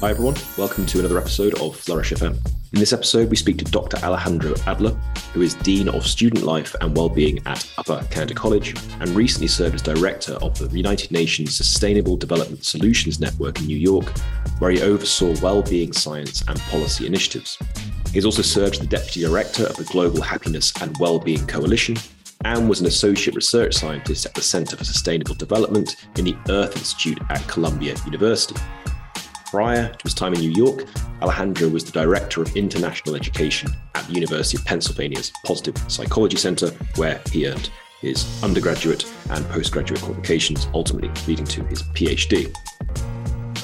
Hi, everyone. Welcome to another episode of Flourish FM. In this episode, we speak to Dr. Alejandro Adler, who is Dean of Student Life and Wellbeing at Upper Canada College and recently served as Director of the United Nations Sustainable Development Solutions Network in New York, where he oversaw well-being science and policy initiatives. He has also served as the Deputy Director of the Global Happiness and Wellbeing Coalition and was an Associate Research Scientist at the Center for Sustainable Development in the Earth Institute at Columbia University. Prior to his time in New York, Alejandro was the Director of International Education at the University of Pennsylvania's Positive Psychology Center, where he earned his undergraduate and postgraduate qualifications, ultimately leading to his PhD.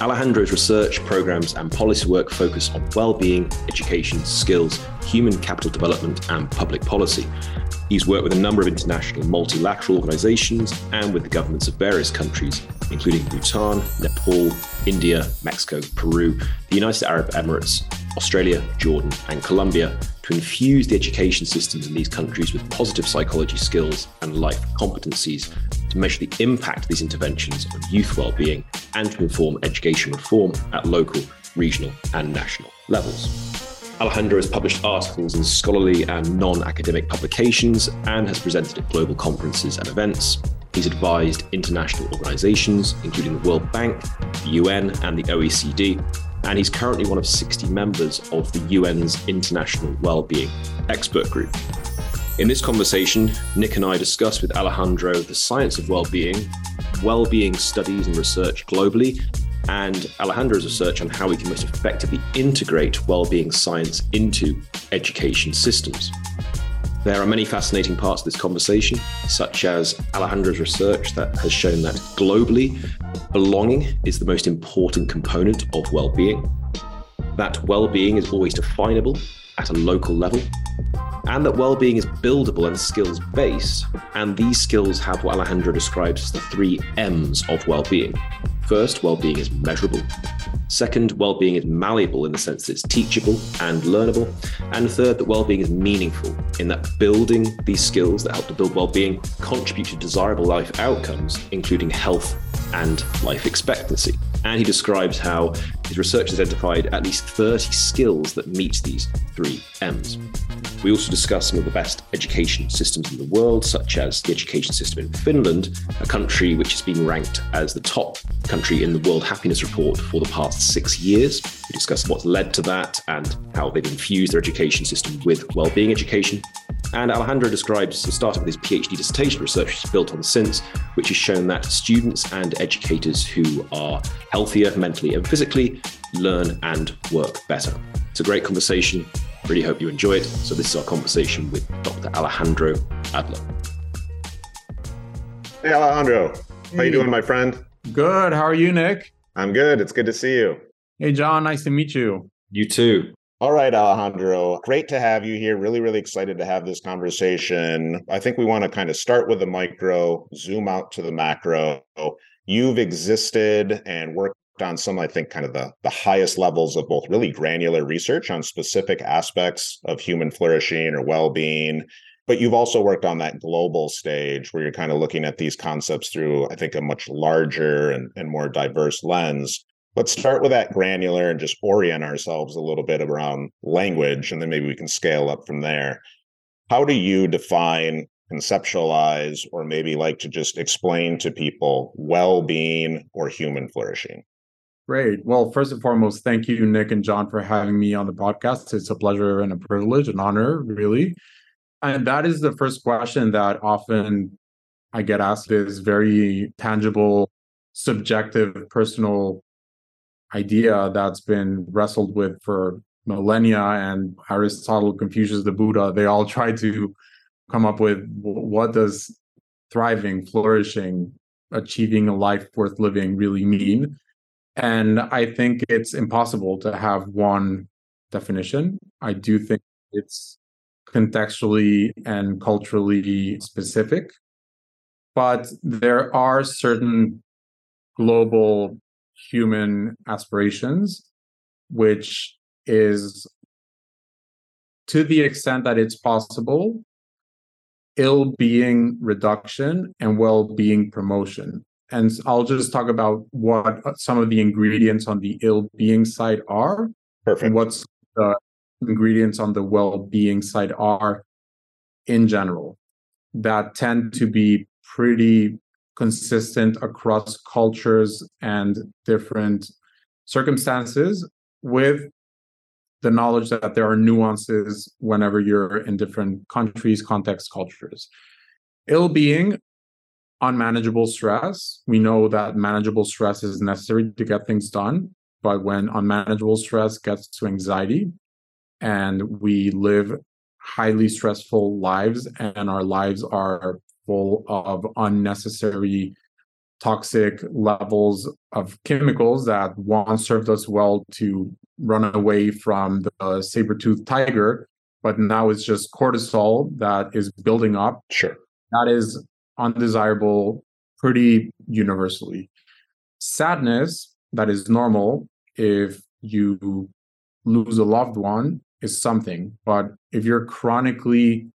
Alejandro's research, programs, and policy work focus on well-being, education, skills, human capital development, and public policy. He's worked with a number of international multilateral organizations and with the governments of various countries, including Bhutan, Nepal, India, Mexico, Peru, the United Arab Emirates, Australia, Jordan, and Colombia to infuse the education systems in these countries with positive psychology skills and life competencies to measure the impact of these interventions on youth well-being and to inform education reform at local, regional, and national levels. Alejandro has published articles in scholarly and non academic publications and has presented at global conferences and events. He's advised international organizations, including the World Bank, the UN, and the OECD, and he's currently one of 60 members of the UN's International Wellbeing Expert Group. In this conversation, Nick and I discuss with Alejandro the science of well-being, well-being studies and research globally, and Alejandro's research on how we can most effectively integrate well-being science into education systems. There are many fascinating parts of this conversation, such as Alejandro's research that has shown that globally, belonging is the most important component of well-being. That well-being is always definable at a local level, and that well-being is buildable and skills-based, and these skills have what Alejandro describes as the three M's of well-being. First, well-being is measurable. Second, well-being is malleable in the sense that it's teachable and learnable. And third, that well-being is meaningful in that building these skills that help to build well-being contribute to desirable life outcomes, including health and life expectancy. And he describes how his research has identified at least 30 skills that meet these three M's. We also discuss some of the best education systems in the world, such as the education system in Finland, a country which has been ranked as the top country in the World Happiness Report for the past six years. We discuss what's led to that and how they've infused their education system with well-being education. And Alejandro describes the start of his PhD dissertation research he's built on since, which has shown that students and educators who are healthier mentally and physically learn and work better. It's a great conversation. Really hope you enjoy it. So, this is our conversation with Dr. Alejandro Adler. Hey, Alejandro. How you doing, my friend? Good. How are you, Nick? I'm good. It's good to see you. Hey, John. Nice to meet you. You too. All right, Alejandro. Great to have you here. Really, really excited to have this conversation. I think we want to kind of start with the micro, zoom out to the macro. You've existed and worked on some, I think, kind of the, the highest levels of both really granular research on specific aspects of human flourishing or well being. But you've also worked on that global stage where you're kind of looking at these concepts through, I think, a much larger and, and more diverse lens. Let's start with that granular and just orient ourselves a little bit around language, and then maybe we can scale up from there. How do you define, conceptualize, or maybe like to just explain to people well being or human flourishing? Great. Well, first and foremost, thank you, Nick and John, for having me on the podcast. It's a pleasure and a privilege, an honor, really. And that is the first question that often I get asked is very tangible, subjective, personal idea that's been wrestled with for millennia and aristotle confucius the buddha they all try to come up with what does thriving flourishing achieving a life worth living really mean? And i think it's impossible to have one definition. I do think it's contextually and culturally specific but there are certain global human aspirations, which is to the extent that it's possible, ill being reduction and well being promotion. and I'll just talk about what uh, some of the ingredients on the ill-being side are. Perfect. And what's the ingredients on the well-being side are in general that tend to be pretty consistent across cultures and different circumstances with the knowledge that there are nuances whenever you're in different countries, contexts, cultures. Ill being, unmanageable stress. We know that manageable stress is necessary to get things done. But when unmanageable stress gets to anxiety and we live highly stressful lives and our lives are full of unnecessary toxic levels of chemicals that once served us well to run away from the saber-toothed tiger but now it's just cortisol that is building up. Sure. That is undesirable pretty universally. Sadness that is normal if you lose a loved one is something but if you're chronically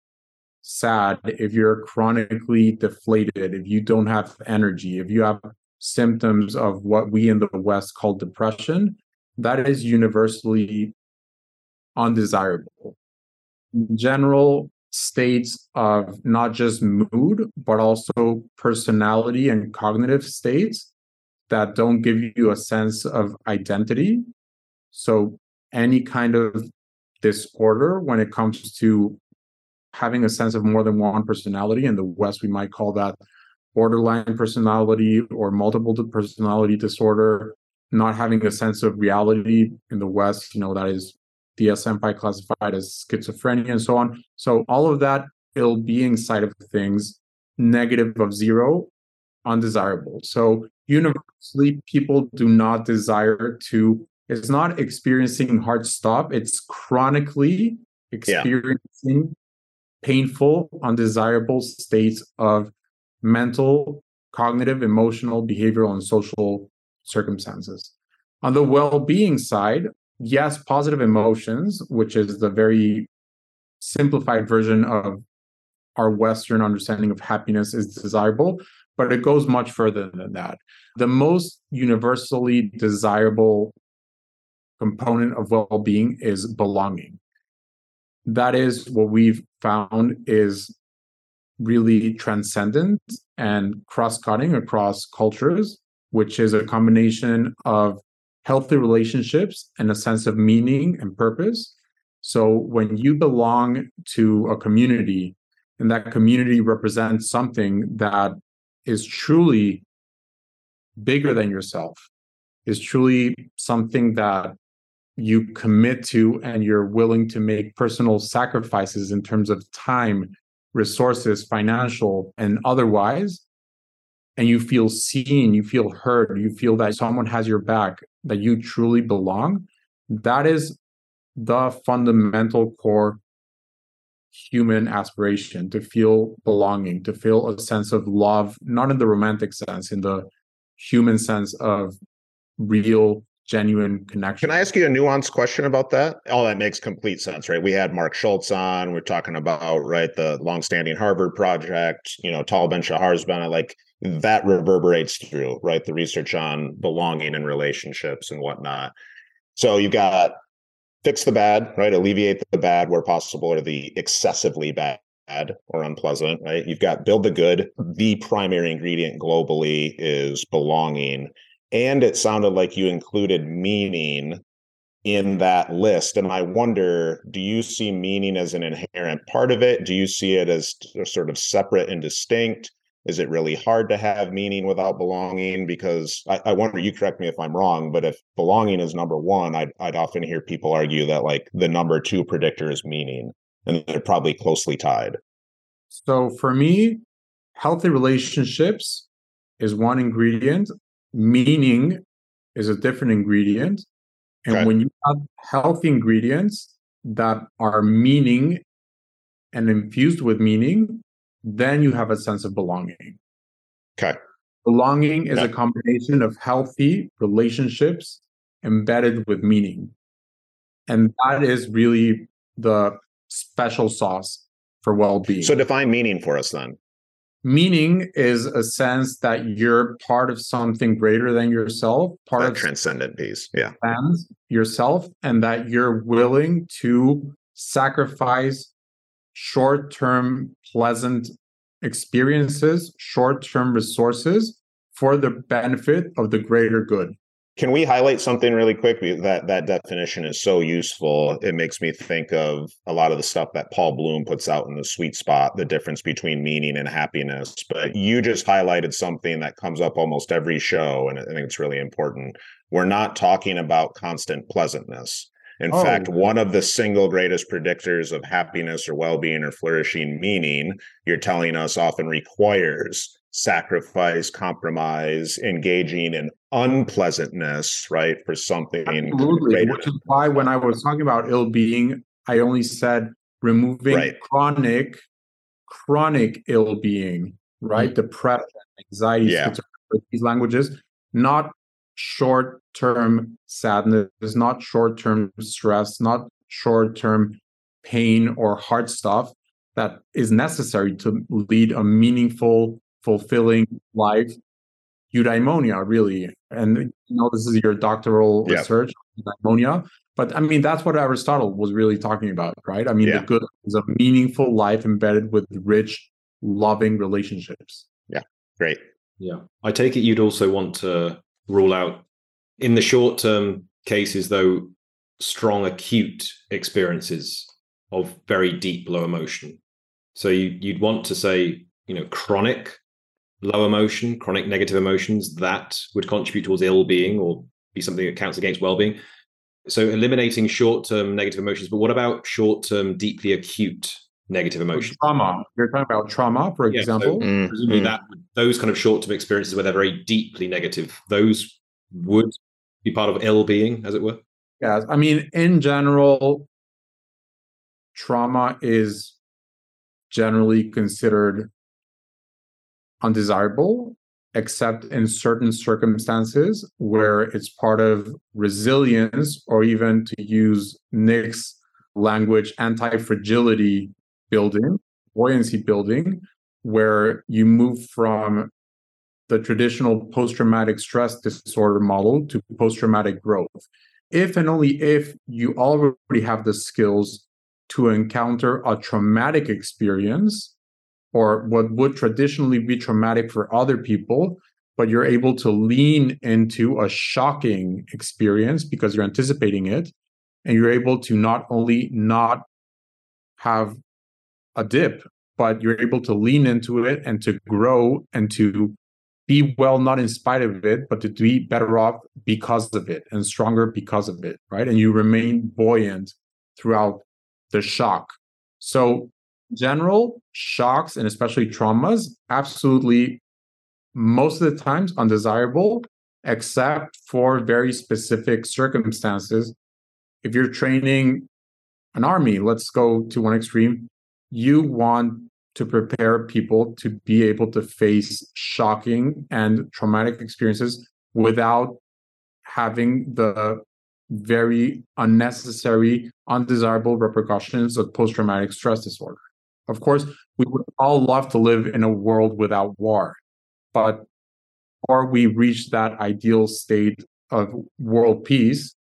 sad, if you're chronically deflated, if you don't have energy, if you have symptoms of what we in the West call depression, that is universally undesirable. General, states of not just mood, but also personality and cognitive states that don't give you a sense of identity. So, any kind of disorder when it comes to having a sense of more than one personality. In the West, we might call that borderline personality or multiple personality disorder. Not having a sense of reality in the West, you know, that is DSM by classified as schizophrenia and so on. So all of that ill-being side of things, negative of zero, undesirable. So universally, people do not desire to. It's not experiencing hard stop. It's chronically experiencing yeah painful, undesirable states of mental, cognitive, emotional, behavioral, and social circumstances. On the well being side, yes, positive emotions, which is the very simplified version of our Western understanding of happiness, is desirable, but it goes much further than that. The most universally desirable component of well being is belonging that is what we've found is really transcendent and cross-cutting across cultures which is a combination of healthy relationships and a sense of meaning and purpose. So when you belong to a community and that community represents something that is truly bigger than yourself is truly something that you commit to and you're willing to make personal sacrifices in terms of time, resources, financial, and otherwise, and you feel seen, you feel heard, you feel that someone has your back, that you truly belong, that is the fundamental core human aspiration to feel belonging, to feel a sense of love, not in the romantic sense, in the human sense of real genuine connection. Can I ask you a nuanced question about that? All that makes complete sense, right? We had Marc Schulz on. We're talking about right the longstanding Harvard project. You know, Tal Ben Shahar's been like that reverberates through right the research on belonging and relationships and whatnot. So you've got fix the bad, right? Alleviate the bad where possible, or the excessively bad or unpleasant, right? You've got build the good. The primary ingredient globally is belonging and it sounded like you included meaning in that list and i wonder do you see meaning as an inherent part of it? Do you see it as uh, sort of separate and distinct? Is it really hard to have meaning without belonging? Because I, I, wonder you correct me if i'm wrong but if belonging is number one I'd, I'd often hear people argue that like the number two predictor is meaning and they're probably closely tied. So for me healthy relationships is one ingredient meaning is a different ingredient. And okay. when you have healthy ingredients that are meaning and infused with meaning, then you have a sense of belonging. Okay. Belonging is a combination of healthy relationships embedded with meaning. And that is really the special sauce for well being. So define meaning for us then. Meaning is a sense that you're part of something greater than yourself, part that of transcendent piece. Yeah. yourself, and that you're willing to sacrifice short-term pleasant experiences, short-term resources for the benefit of the greater good. Can we highlight something really quick? That that definition is so useful. It makes me think of a lot of the stuff that Paul Bloom puts out in the sweet spot, the difference between meaning and happiness. But you just highlighted something that comes up almost every show, and I think it's really important. We're not talking about constant pleasantness. In oh. fact, one of the single greatest predictors of happiness or well-being or flourishing meaning, you're telling us often requires sacrifice, compromise, engaging in unpleasantness, right? For something Absolutely. Which is why when I was talking about ill-being, I only said removing right. chronic, chronic ill-being, right? Mm-hmm. Depression, anxiety, yeah. these languages, not short-term sadness, not short-term stress, not short-term pain or hard stuff that is necessary to lead a meaningful fulfilling life eudaimonia really. And you know this is your doctoral yeah. research eudaimonia. But i mean that's what aristotle was really talking about right? I mean yeah. the good is a meaningful life embedded with rich loving relationships. Yeah. Great. Yeah. I take it you'd also want to rule out in the short term cases though strong acute experiences of very deep low emotion. So you, you'd want to say you know chronic low emotion, chronic negative emotions, that would contribute towards ill being or be something that counts against well being. So eliminating short term negative emotions, but what about short term, deeply acute negative emotions? Trauma. You're talking about trauma, for yeah, example. So mm, presumably mm. that those kind of short term experiences where they're very deeply negative, those would be part of ill being, as it were. Yeah, I mean, in general, trauma is generally considered undesirable, except in certain circumstances where it's part of resilience, or even to use Nick's language, anti fragility building, buoyancy building, where you move from the traditional post traumatic stress disorder model to post traumatic growth. If and only if you already have the skills to encounter a traumatic experience or what would traditionally be traumatic for other people, but you're able to lean into a shocking experience because you're anticipating it. And you're able to not only not have a dip, but you're able to lean into it and to grow and to be well, not in spite of it, but to be better off because of it and stronger because of it, right? And you remain buoyant throughout the shock. So general, shocks and especially traumas, absolutely most of the times undesirable, except for very specific circumstances. If you're training an army, let's go to one extreme, you want to prepare people to be able to face shocking and traumatic experiences without having the very unnecessary, undesirable repercussions of post traumatic stress disorder. Of course, we would all love to live in a world without war, but before we reach that ideal state of world peace,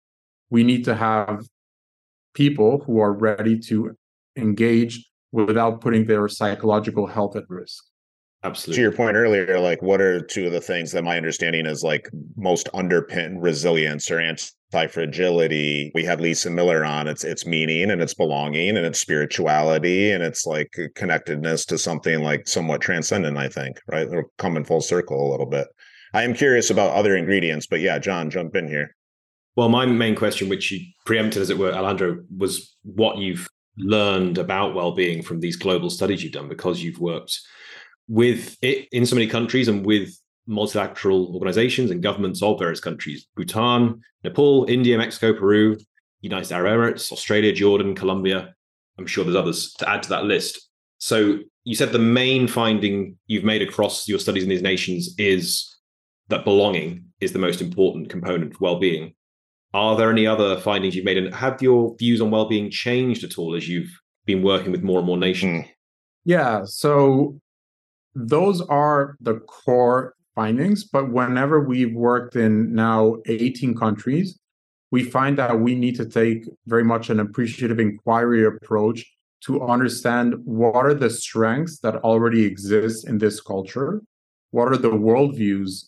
we need to have people who are ready to engage without putting their psychological health at risk. Absolutely. To your point earlier, like what are two of the things that my understanding is like most underpin resilience or anti-fragility? We had Lisa Miller on. It's it's meaning and it's belonging and it's spirituality and it's like connectedness to something like somewhat transcendent, I think, right? It'll come in full circle a little bit. I am curious about other ingredients, but yeah, John, jump in here. Well, my main question, which you preempted as it were, Alejandro, was what you've learned about well-being from these global studies you've done because you've worked with it in so many countries and with multilateral organizations and governments of various countries Bhutan, Nepal, India, Mexico, Peru, United Arab Emirates, Australia, Jordan, Colombia. I'm sure there's others to add to that list. So you said the main finding you've made across your studies in these nations is that belonging is the most important component of well-being. Are there any other findings you've made, and have your views on well-being changed at all as you've been working with more and more nations? Hmm. Yeah. So those are the core findings. But whenever we've worked in now 18 countries, we find that we need to take very much an appreciative inquiry approach to understand what are the strengths that already exist in this culture, what are the worldviews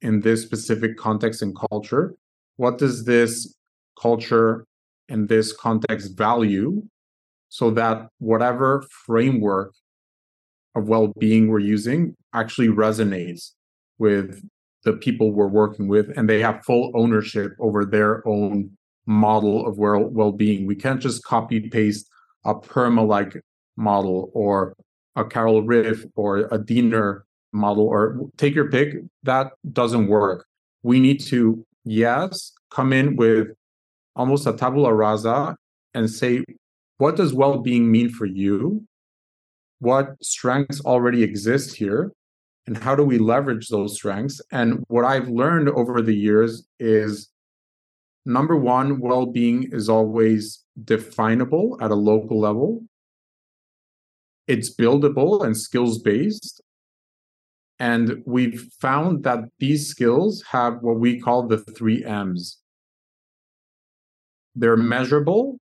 in this specific context and culture, what does this culture and this context value, so that whatever framework of well-being we're using actually resonates with the people we're working with and they have full ownership over their own model of well-being. We can't just copy paste a perma like model or a Carol Ryff or a diener model or take your pick. That doesn't work. We need to yes come in with almost a tabula rasa and say what does well-being mean for you what strengths already exist here and how do we leverage those strengths? And what i've learned over the years is number one well-being is always definable at a local level. It's buildable and skills based and we've found that these skills have what we call the three m's. They're measurable.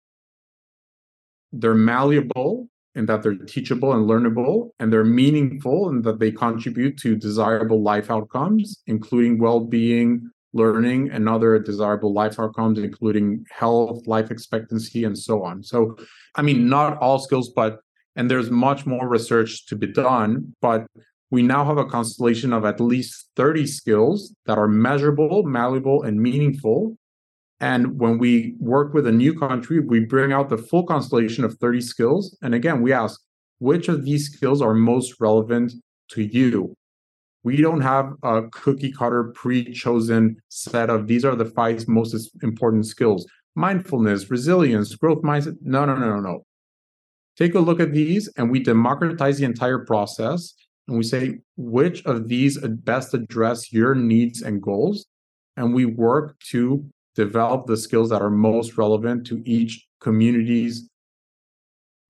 They're malleable in that they're teachable and learnable, and they're meaningful and that they contribute to desirable life outcomes, including well being, learning, and other desirable life outcomes, including health, life expectancy, and so on. So, I mean, not all skills, but, and there's much more research to be done, but we now have a constellation of at least 30 skills that are measurable, malleable, and meaningful and when we work with a new country, we bring out the full constellation of 30 skills. And again, we ask, which of these skills are most relevant to you? We don't have a cookie cutter pre chosen set of these are the five most important skills mindfulness, resilience, growth mindset. No, no, no, no, no. Take a look at these and we democratize the entire process and we say which of these best address your needs and goals. And we work to develop the skills that are most relevant to each community's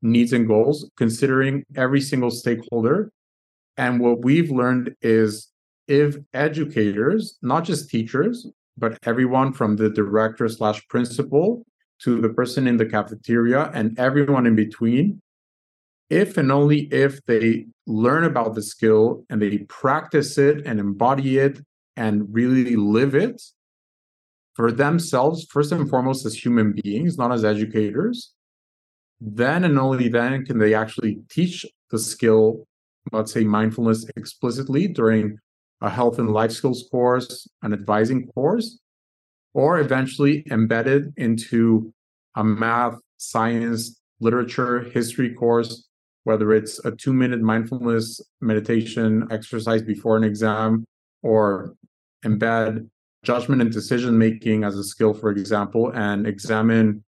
needs and goals, considering every single stakeholder. And what we've learned is if educators, not just teachers, but everyone from the director slash principal to the person in the cafeteria and everyone in between, if and only if they learn about the skill and they practice it and embody it and really live it, for themselves, first and foremost, as human beings, not as educators. Then and only then can they actually teach the skill, let's say mindfulness explicitly during a health and life skills course, an advising course, or eventually embedded into a math, science, literature, history course, whether it's a two minute mindfulness meditation exercise before an exam or embed judgment and decision making as a skill, for example, and examine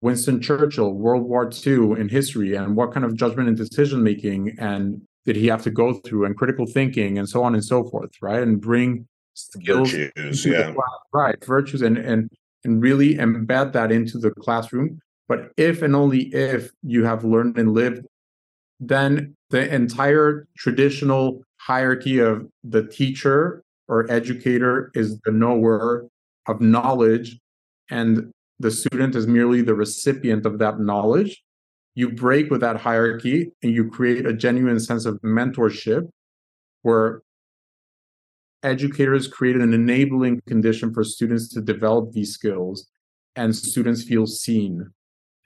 Winston Churchill, World War II in history, and what kind of judgment and decision making and did he have to go through, and critical thinking, and so on and so forth, right? And bring skills, virtues, yeah, right, virtues, and and and really embed that into the classroom. But if and only if you have learned and lived, then the entire traditional hierarchy of the teacher or educator is the knower of knowledge and the student is merely the recipient of that knowledge. You break with that hierarchy and you create a genuine sense of mentorship where educators create an enabling condition for students to develop these skills and students feel seen.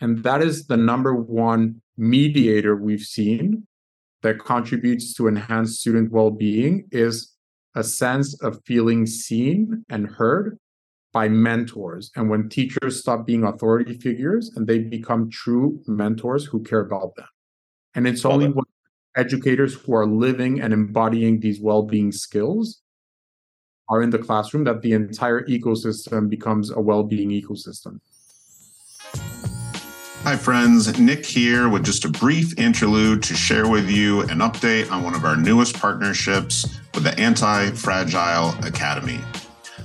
And that is the number one mediator we've seen that contributes to enhance student well-being is a sense of feeling seen and heard by mentors. And when teachers stop being authority figures and they become true mentors who care about them. And it's only when educators who are living and embodying these well being skills are in the classroom that the entire ecosystem becomes a well being ecosystem. Hi, friends. Nick here with just a brief interlude to share with you an update on one of our newest partnerships with the Anti Fragile Academy.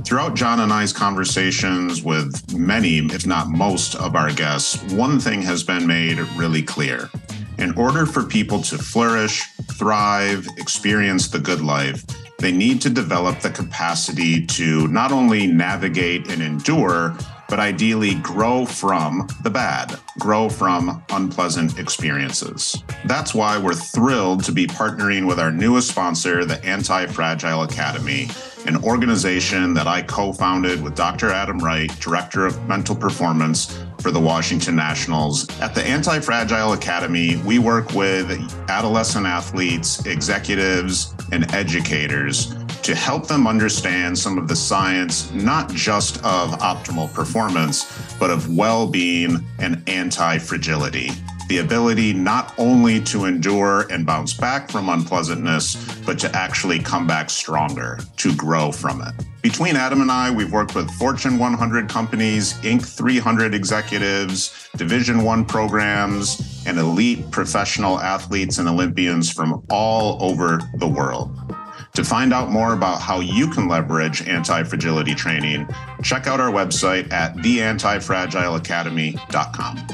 Throughout John and I's conversations with many, if not most, of our guests, one thing has been made really clear In order for people to flourish, thrive, experience the good life, they need to develop the capacity to not only navigate and endure, but ideally grow from the bad, grow from unpleasant experiences. That's why we're thrilled to be partnering with our newest sponsor, the Anti Fragile Academy, an organization that I co founded with Dr. Adam Wright, Director of Mental Performance for the Washington Nationals. At the Anti Fragile Academy, we work with adolescent athletes, executives, and educators to help them understand some of the science, not just of optimal performance, but of well being and anti fragility. The ability not only to endure and bounce back from unpleasantness, but to actually come back stronger, to grow from it. Between Adam and I, we've worked with Fortune 100 companies, Inc. 300 executives, Division 1 programs, and elite professional athletes and Olympians from all over the world. To find out more about how you can leverage anti fragility training, check out our website at theantifragileacademy.com.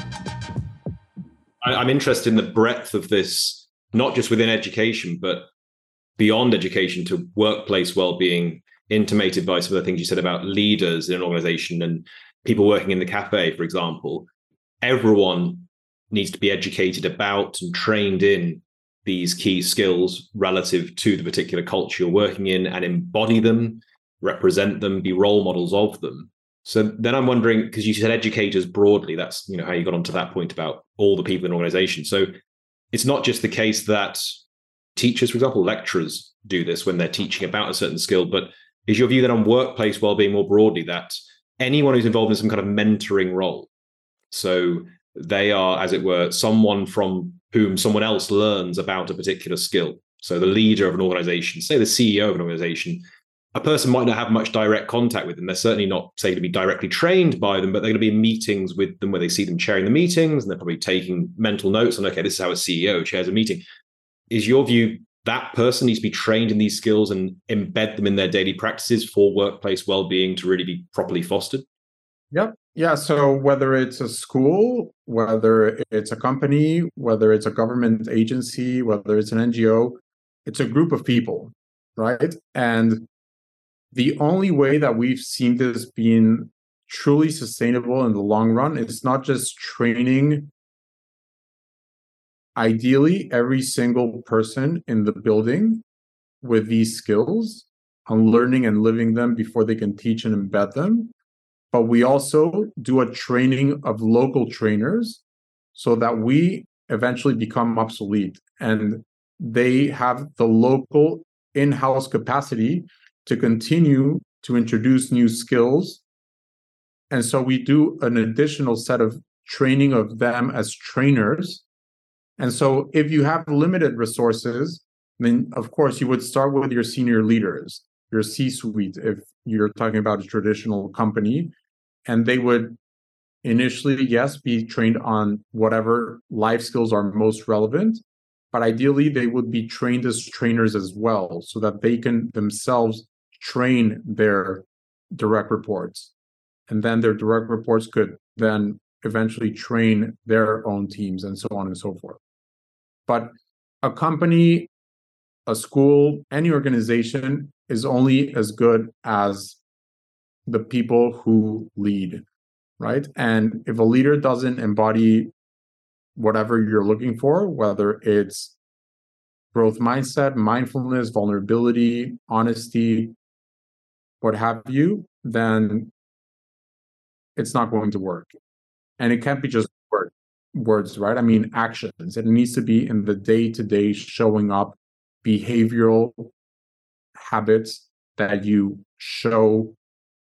I'm interested in the breadth of this, not just within education, but beyond education to workplace well-being, intimated by some of the things you said about leaders in an organization and people working in the cafe, for example. Everyone needs to be educated about and trained in these key skills relative to the particular culture you're working in and embody them, represent them, be role models of them. So then I'm wondering, because you said educators broadly, that's you know how you got onto that point about all the people in an organization. So it's not just the case that teachers, for example, lecturers do this when they're teaching about a certain skill, but is your view that on workplace well-being more broadly that anyone who's involved in some kind of mentoring role, so they are, as it were, someone from whom someone else learns about a particular skill. So the leader of an organization, say the CEO of an organization, a person might not have much direct contact with them. They're certainly not, say, to be directly trained by them, but they're going to be in meetings with them where they see them chairing the meetings and they're probably taking mental notes on, okay, this is how a CEO chairs a meeting. Is your view that person needs to be trained in these skills and embed them in their daily practices for workplace well-being to really be properly fostered? Yep. Yeah. So whether it's a school, whether it's a company, whether it's a government agency, whether it's an NGO, it's a group of people, right? And the only way that we've seen this being truly sustainable in the long run is not just training ideally every single person in the building with these skills on learning and living them before they can teach and embed them but we also do a training of local trainers so that we eventually become obsolete. And they have the local in-house capacity to continue to introduce new skills. And so we do an additional set of training of them as trainers. And so if you have limited resources then of course you would start with your senior leaders your c suite if you're talking about a traditional company and they would initially yes be trained on whatever life skills are most relevant but ideally they would be trained as trainers as well so that they can themselves train their direct reports. And then their direct reports could then eventually train their own teams and so on and so forth. But a company a school any organization is only as good as the people who lead, right? And if a leader doesn't embody whatever you're looking for, whether it's growth mindset, mindfulness, vulnerability, honesty, what have you, then it's not going to work. And it can't be just word, words, right? I mean, actions. It needs to be in the day to day showing up behavioral habits that you show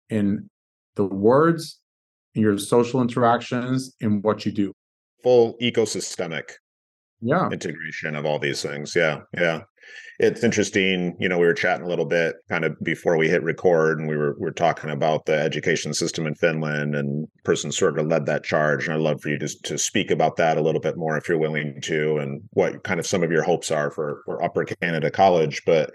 in the words, in your social interactions, in what you do. Full ecosystemic yeah integration of all these things. Yeah. Yeah. It's interesting, you know, we were chatting a little bit kind of before we hit record and we were we were talking about the education system in Finland and person sort of led that charge. And I'd love for you to, to speak about that a little bit more if you're willing to and what kind of some of your hopes are for, for upper Canada college. But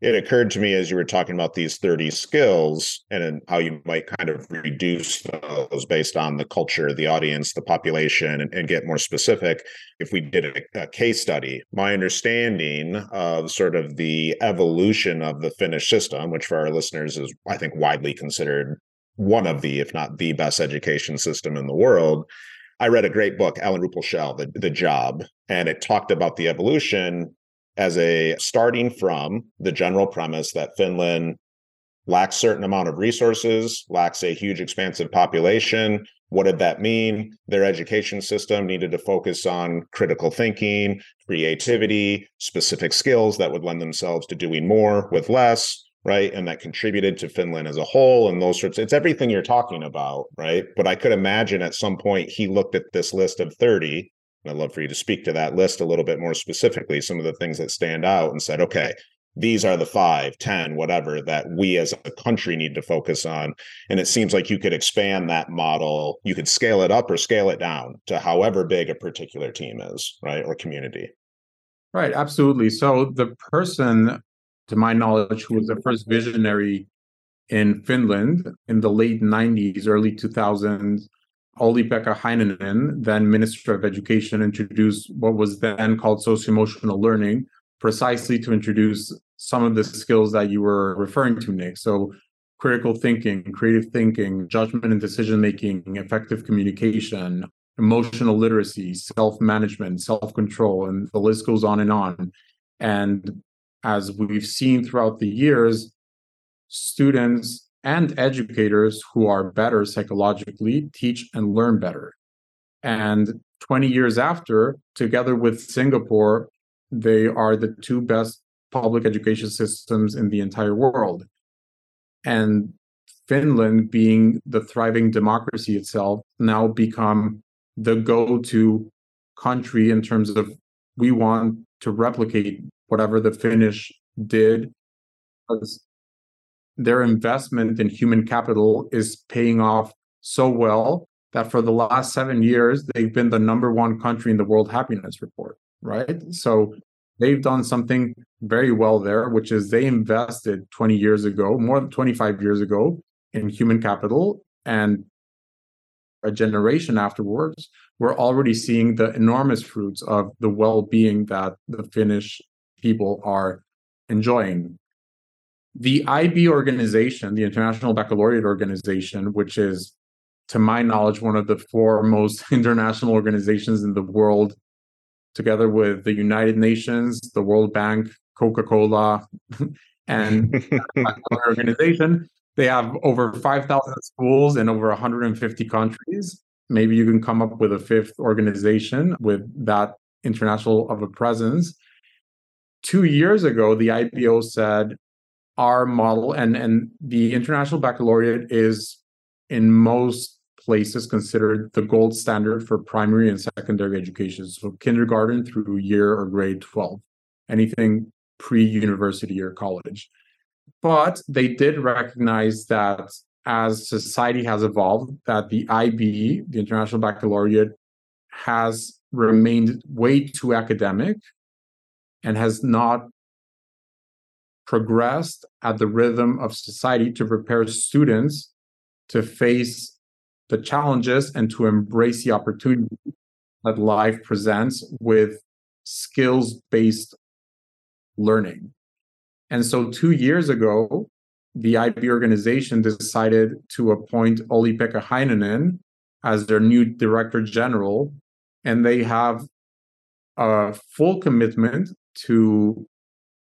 it occurred to me as you were talking about these 30 skills and how you might kind of reduce those based on the culture, the audience, the population, and, and get more specific. If we did a, a, case study, my understanding of sort of the evolution of the Finnish system, which for our listeners is, I think, widely considered one of the, if not the best education system in the world. I read a great book, Ellen Ruppel Shell, the, the Job, and it talked about the evolution as a starting from the general premise that Finland lacks certain amount of resources, lacks a huge expansive population. What did that mean? Their education system needed to focus on critical thinking, creativity, specific skills that would lend themselves to doing more with less, right? And that contributed to Finland as a whole and those sorts. It's everything you're talking about, right? But I could imagine at some point he looked at this list of 30 I'd love for you to speak to that list a little bit more specifically, some of the things that stand out and said, okay, these are the five, ten, whatever that we as a country need to focus on. And it seems like you could expand that model. You could scale it up or scale it down to however big a particular team is, right? Or community. Right. Absolutely. So the person, to my knowledge, who was the first visionary in Finland in the late 90s, early 2000s Olli-Pekka Heinonen, then Minister of Education, introduced what was then called socio-emotional learning, precisely to introduce some of the skills that you were referring to, Nick. So critical thinking, creative thinking, judgment and decision making, effective communication, emotional literacy, self-management, self-control, and the list goes on and on. And as we've seen throughout the years, students and educators who are better psychologically teach and learn better. And 20 years after, together with Singapore, they are the two best public education systems in the entire world. And Finland, being the thriving democracy itself, now become the go-to country in terms of we want to replicate whatever the Finnish did their investment in human capital is paying off so well that for the last seven years, they've been the number one country in the World Happiness Report, right? So they've done something very well there, which is they invested 20 years ago, more than 25 years ago, in human capital. And a generation afterwards, we're already seeing the enormous fruits of the well being that the Finnish people are enjoying the IB organization, the International Baccalaureate Organization, which is, to my knowledge, one of the four most international organizations in the world, together with the United Nations, the World Bank, Coca Cola, and organization. They have over 5,000 schools in over 150 countries. Maybe you can come up with a fifth organization with that international of a presence. Two years ago, the IBO said our model and and the international baccalaureate is in most places considered the gold standard for primary and secondary education. So kindergarten through year or grade 12 anything pre-university or college. But they did recognize that as society has evolved that the ib the international baccalaureate has remained way too academic and has not progressed at the rhythm of society to prepare students to face the challenges and to embrace the opportunity that life presents with skills based learning. And so, two years ago, the IB organization decided to appoint Olli-Pekka Heinonen as their new director general, and they have a full commitment to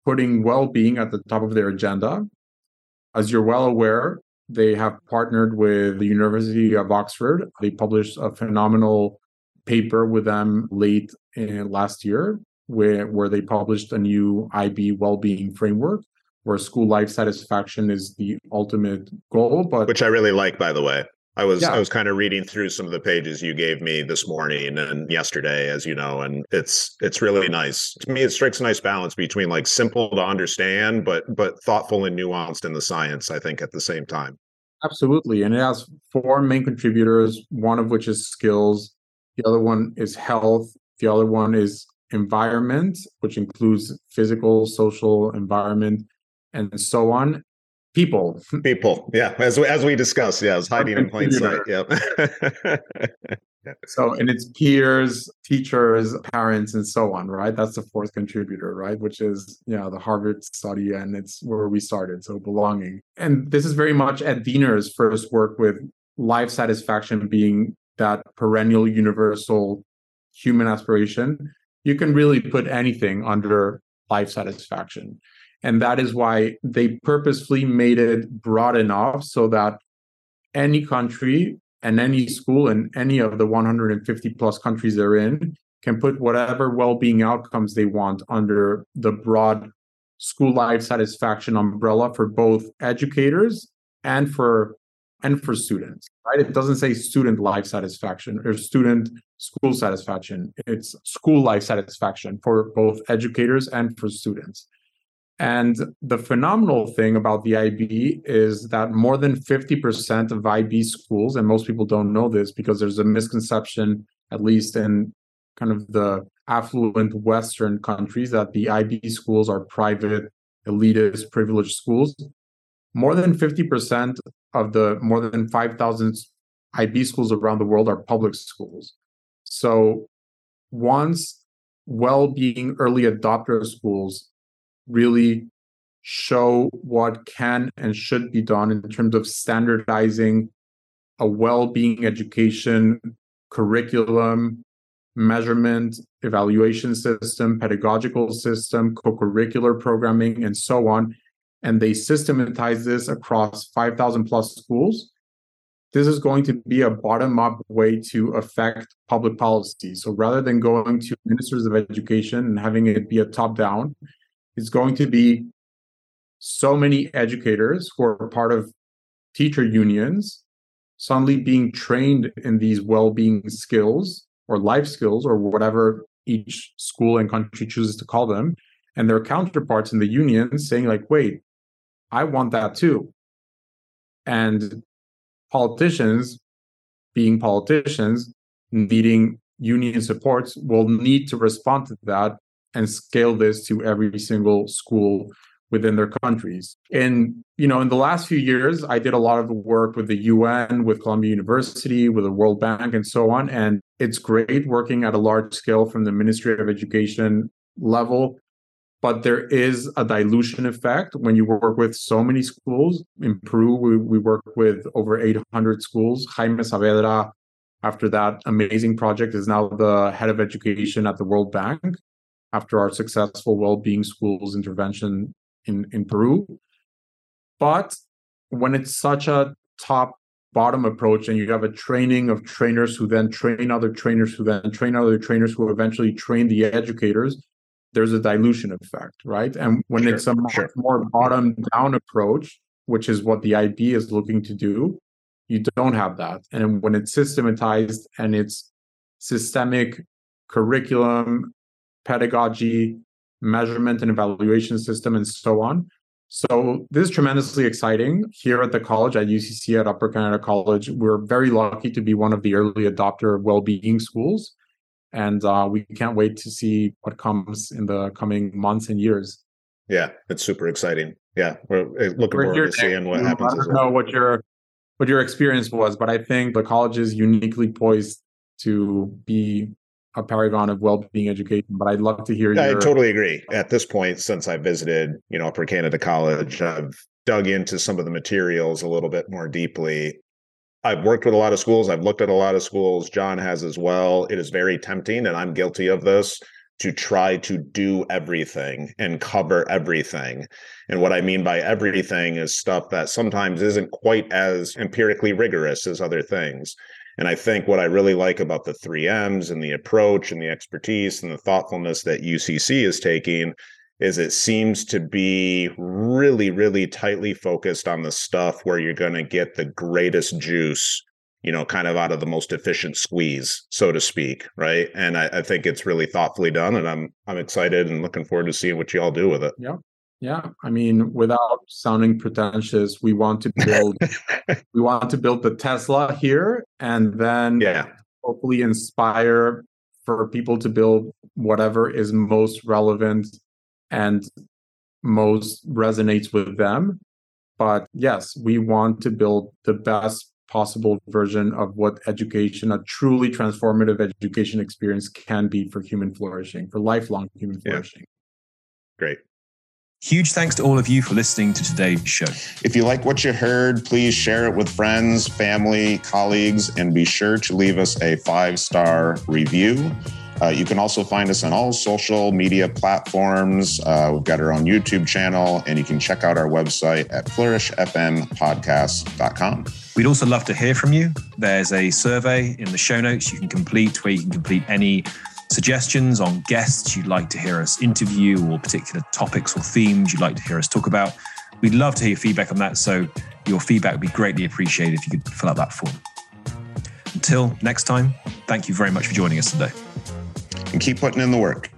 putting well-being at the top of their agenda. As you're well aware, they have partnered with the University of Oxford. They published a phenomenal paper with them late in last year, where, where they published a new IB well-being framework, where school life satisfaction is the ultimate goal. But which I really like, by the way. I was yeah. I was kind of reading through some of the pages you gave me this morning and yesterday, as you know, and it's it's really nice. To me, it strikes a nice balance between like simple to understand, but but thoughtful and nuanced in the science. I think at the same time. Absolutely, and it has four main contributors. One of which is skills. The other one is health. The other one is environment, which includes physical, social environment, and so on. People. People. Yeah. As we, as we discussed. Yeah. It's hiding in plain sight. Yep. so, and it's peers, teachers, parents, and so on, right? That's the fourth contributor, right? Which is, yeah, the Harvard study, and it's where we started. So, belonging. And this is very much Ed Diener's first work with life satisfaction being that perennial, universal human aspiration. You can really put anything under life satisfaction. And that is why they purposefully made it broad enough so that any country and any school in any of the 150 plus countries they're in can put whatever well-being outcomes they want under the broad school life satisfaction umbrella for both educators and for and for students right? It doesn't say student life satisfaction or student school satisfaction. It's school life satisfaction for both educators and for students and the phenomenal thing about the IB is that more than 50% of IB schools, and most people don't know this because there's a misconception, at least in kind of the affluent Western countries, that the IB schools are private, elitist, privileged schools. More than 50% of the more than 5,000 IB schools around the world are public schools. So once well being early adopter schools really show what can and should be done in terms of standardizing a well-being education curriculum measurement evaluation system pedagogical system co-curricular programming and so on. And they systematize this across 5000 plus schools. This is going to be a bottom up way to affect public policy. So rather than going to ministers of education and having it be a top down is going to be so many educators who are part of teacher unions suddenly being trained in these well-being skills or life skills or whatever each school and country chooses to call them. And their counterparts in the unions saying like wait i want that too. And politicians being politicians needing union supports will need to respond to that and scale this to every single school within their countries. And you know, in the last few years, I did a lot of work with the UN, with Columbia University, with the World Bank, and so on. And it's great working at a large scale from the Ministry of Education level. But there is a dilution effect when you work with so many schools. In Peru, we, we work with over 800 schools. Jaime Saavedra, after that amazing project, is now the head of education at the World Bank after our successful well-being schools intervention in, in Peru. But when it's such a top bottom approach and you have a training of trainers who then train other trainers who then train other trainers who eventually train the educators there's a dilution effect right and when sure, it's a much sure. more bottom down approach which is what the ib is looking to do you don't have that and when it's systematized and it's systemic curriculum pedagogy, measurement and evaluation system, and so on. So this is tremendously exciting. Here at the college, at UCC at Upper Canada College, we're very lucky to be one of the early adopter well-being schools, and uh, we can't wait to see what comes in the coming months and years. Yeah, it's super exciting. Yeah, we're uh, looking we're forward to seeing what happens. I don't know what your what your experience was, but I think the college is uniquely poised to be a paragon of well-being education but i'd love to hear i totally agree. At this point since i visited you know upper canada college i've dug into some of the materials a little bit more deeply. I've worked with a lot of schools. I've looked at a lot of schools. John has as well. It is very tempting and i'm guilty of this to try to do everything and cover everything. And what I mean by everything is stuff that sometimes isn't quite as empirically rigorous as other things. And I think what I really like about the three M's and the approach and the expertise and the thoughtfulness that UCC is taking is it seems to be really, really tightly focused on the stuff where you're going to get the greatest juice, you know, kind of out of the most efficient squeeze, so to speak. Right. And I, I think it's really thoughtfully done. And I'm I'm excited and looking forward to seeing what you all do with it. Yeah. Yeah, I mean, without sounding pretentious, we want to build we want to build the Tesla here and then yeah. hopefully inspire for people to build whatever is most relevant and most resonates with them. But yes, we want to build the best possible version of what education, a truly transformative education experience can be for human flourishing, for lifelong human flourishing. Yeah. Great. Huge thanks to all of you for listening to today's show. If you like what you heard, please share it with friends, family, colleagues, and be sure to leave us a five star review. Uh, you can also find us on all social media platforms. Uh, we've got our own YouTube channel, and you can check out our website at flourishfmpodcast.com. We'd also love to hear from you. There's a survey in the show notes you can complete where you can complete any suggestions on guests you'd like to hear us interview or particular topics or themes you'd like to hear us talk about. We'd love to hear your feedback on that. So your feedback would be greatly appreciated if you could fill out that form. Until next time, thank you very much for joining us today and keep putting in the work.